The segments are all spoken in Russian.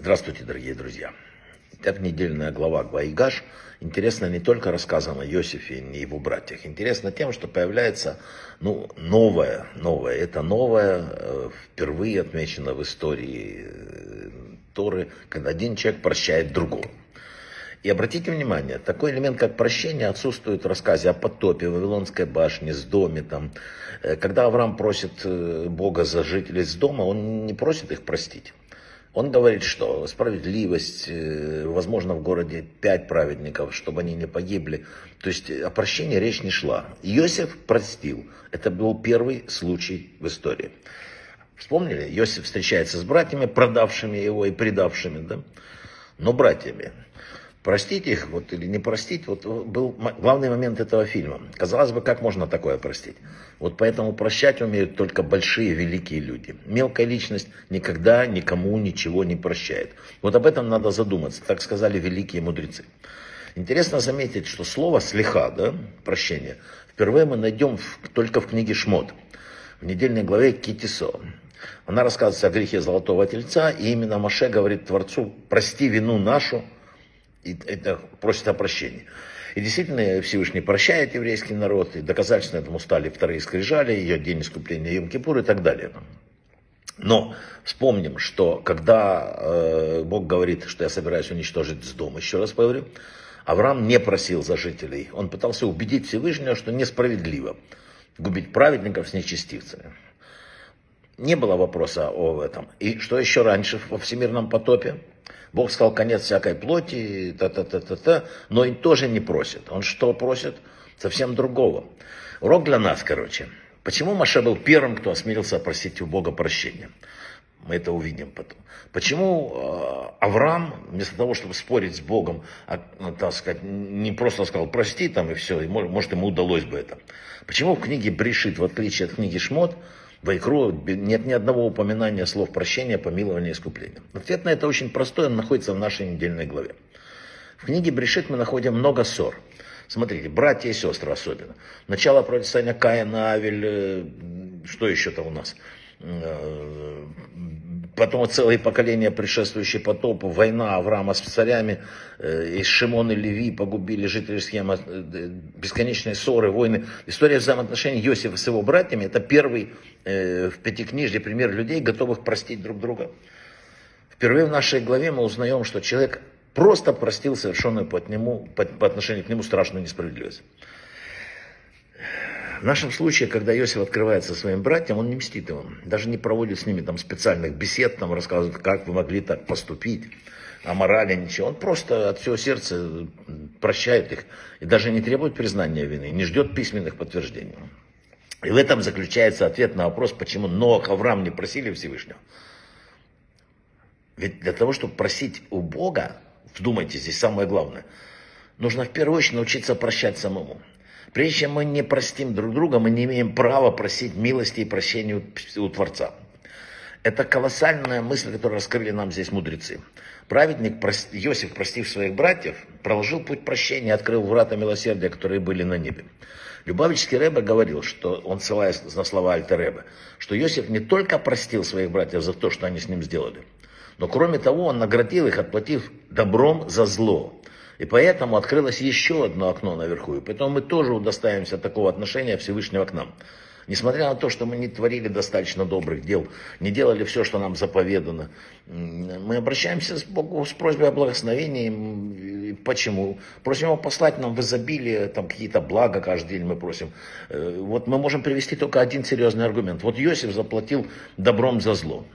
Здравствуйте, дорогие друзья. Итак, недельная глава Гвайгаш интересна не только рассказом о Иосифе и его братьях. Интересна тем, что появляется ну, новое, новое. Это новое э, впервые отмечено в истории э, Торы, когда один человек прощает другого. И обратите внимание, такой элемент, как прощение, отсутствует в рассказе о потопе, Вавилонской башне, с доме. Там. Э, когда Авраам просит Бога за жителей с дома, он не просит их простить. Он говорит, что справедливость, э, возможно, в городе пять праведников, чтобы они не погибли. То есть о прощении речь не шла. Иосиф простил. Это был первый случай в истории. Вспомнили? Иосиф встречается с братьями, продавшими его и предавшими, да? Но братьями. Простить их вот, или не простить, вот был главный момент этого фильма. Казалось бы, как можно такое простить? Вот поэтому прощать умеют только большие, великие люди. Мелкая личность никогда никому ничего не прощает. Вот об этом надо задуматься, так сказали великие мудрецы. Интересно заметить, что слово слеха, да, прощение, впервые мы найдем в, только в книге Шмот, в недельной главе Китисо. Она рассказывает о грехе золотого тельца, и именно Маше говорит Творцу, прости вину нашу, и это просит о прощении. И действительно, Всевышний прощает еврейский народ, и доказательством этому стали вторые скрижали, ее день искупления Йом-Кипур и так далее. Но вспомним, что когда э, Бог говорит, что я собираюсь уничтожить с дома, еще раз говорю, Авраам не просил за жителей. Он пытался убедить Всевышнего, что несправедливо губить праведников с нечестивцами. Не было вопроса о этом. И что еще раньше во всемирном потопе? Бог сказал конец всякой плоти, та-та-та-та-та, но и тоже не просит. Он что просит? Совсем другого. Урок для нас, короче. Почему Маша был первым, кто осмелился просить у Бога прощения? Мы это увидим потом. Почему э, Авраам, вместо того, чтобы спорить с Богом, а, ну, так сказать, не просто сказал прости там и все, и может ему удалось бы это. Почему в книге Брешит, в отличие от книги Шмот, в Икру нет ни одного упоминания слов прощения, помилования, искупления. Ответ на это очень простой, он находится в нашей недельной главе. В книге Брешит мы находим много ссор. Смотрите, братья и сестры особенно. Начало противостояния Каина, Авель, э, что еще там у нас? Э, потом целые поколения, предшествующие потопу, война Авраама с царями, э, и Шимон и Леви погубили жителей схемы, э, бесконечные ссоры, войны. История взаимоотношений Иосифа с его братьями, это первый в Пятикнижье пример людей, готовых простить друг друга. Впервые в нашей главе мы узнаем, что человек просто простил совершенную по, нему, по, по отношению к нему страшную несправедливость. В нашем случае, когда Иосиф открывается своим братьям, он не мстит им, даже не проводит с ними там специальных бесед, там рассказывает, как вы могли так поступить, о морали, ничего. Он просто от всего сердца прощает их и даже не требует признания вины, не ждет письменных подтверждений. И в этом заключается ответ на вопрос, почему Ноах, Авраам не просили Всевышнего. Ведь для того, чтобы просить у Бога, вдумайтесь, здесь самое главное, нужно в первую очередь научиться прощать самому. Прежде чем мы не простим друг друга, мы не имеем права просить милости и прощения у Творца. Это колоссальная мысль, которую раскрыли нам здесь мудрецы. Праведник Иосиф, простив своих братьев, проложил путь прощения, открыл врата милосердия, которые были на небе. Любавический Рэбе говорил, что он ссылаясь на слова Альта Рэбе, что Иосиф не только простил своих братьев за то, что они с ним сделали, но кроме того он наградил их, отплатив добром за зло. И поэтому открылось еще одно окно наверху. И поэтому мы тоже удостаиваемся такого отношения Всевышнего к нам. Несмотря на то, что мы не творили достаточно добрых дел, не делали все, что нам заповедано, мы обращаемся к Богу с просьбой о благословении. Почему? Просим Его послать нам в изобилие там, какие-то блага каждый день мы просим. Э, вот мы можем привести только один серьезный аргумент. Вот Иосиф заплатил добром за зло.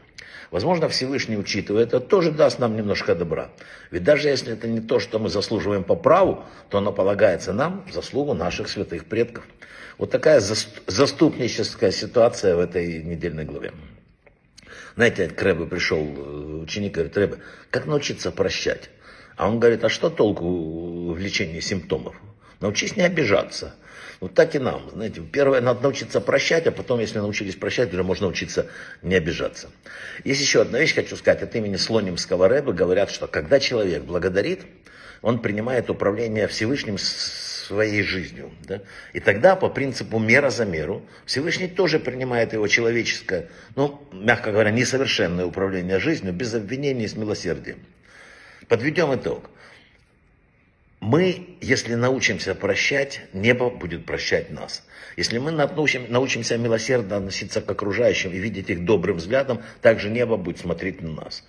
Возможно, Всевышний, учитывая это, тоже даст нам немножко добра. Ведь даже если это не то, что мы заслуживаем по праву, то оно полагается нам в заслугу наших святых предков. Вот такая заступническая ситуация в этой недельной главе. Знаете, к Рэбе пришел э, ученик, говорит, Рэбе, как научиться прощать? А он говорит, а что толку в лечении симптомов? Научись не обижаться. Вот так и нам. Знаете, первое, надо научиться прощать, а потом, если научились прощать, уже можно научиться не обижаться. Есть еще одна вещь, хочу сказать, от имени Слонимского Рэба говорят, что когда человек благодарит, он принимает управление Всевышним своей жизнью. Да? И тогда по принципу мера за меру Всевышний тоже принимает его человеческое, ну, мягко говоря, несовершенное управление жизнью без обвинений и с милосердием. Подведем итог. Мы, если научимся прощать, небо будет прощать нас. Если мы научим, научимся милосердно относиться к окружающим и видеть их добрым взглядом, также небо будет смотреть на нас.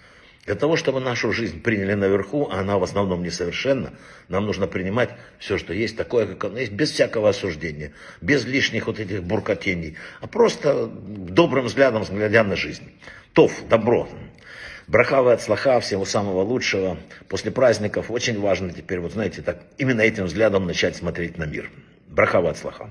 Для того, чтобы нашу жизнь приняли наверху, а она в основном несовершенна, нам нужно принимать все, что есть, такое, как оно есть, без всякого осуждения, без лишних вот этих буркотений, а просто добрым взглядом, глядя на жизнь. Тов, добро. Брахава от слаха, всего самого лучшего. После праздников очень важно теперь, вот знаете, так именно этим взглядом начать смотреть на мир. Брахава от слаха.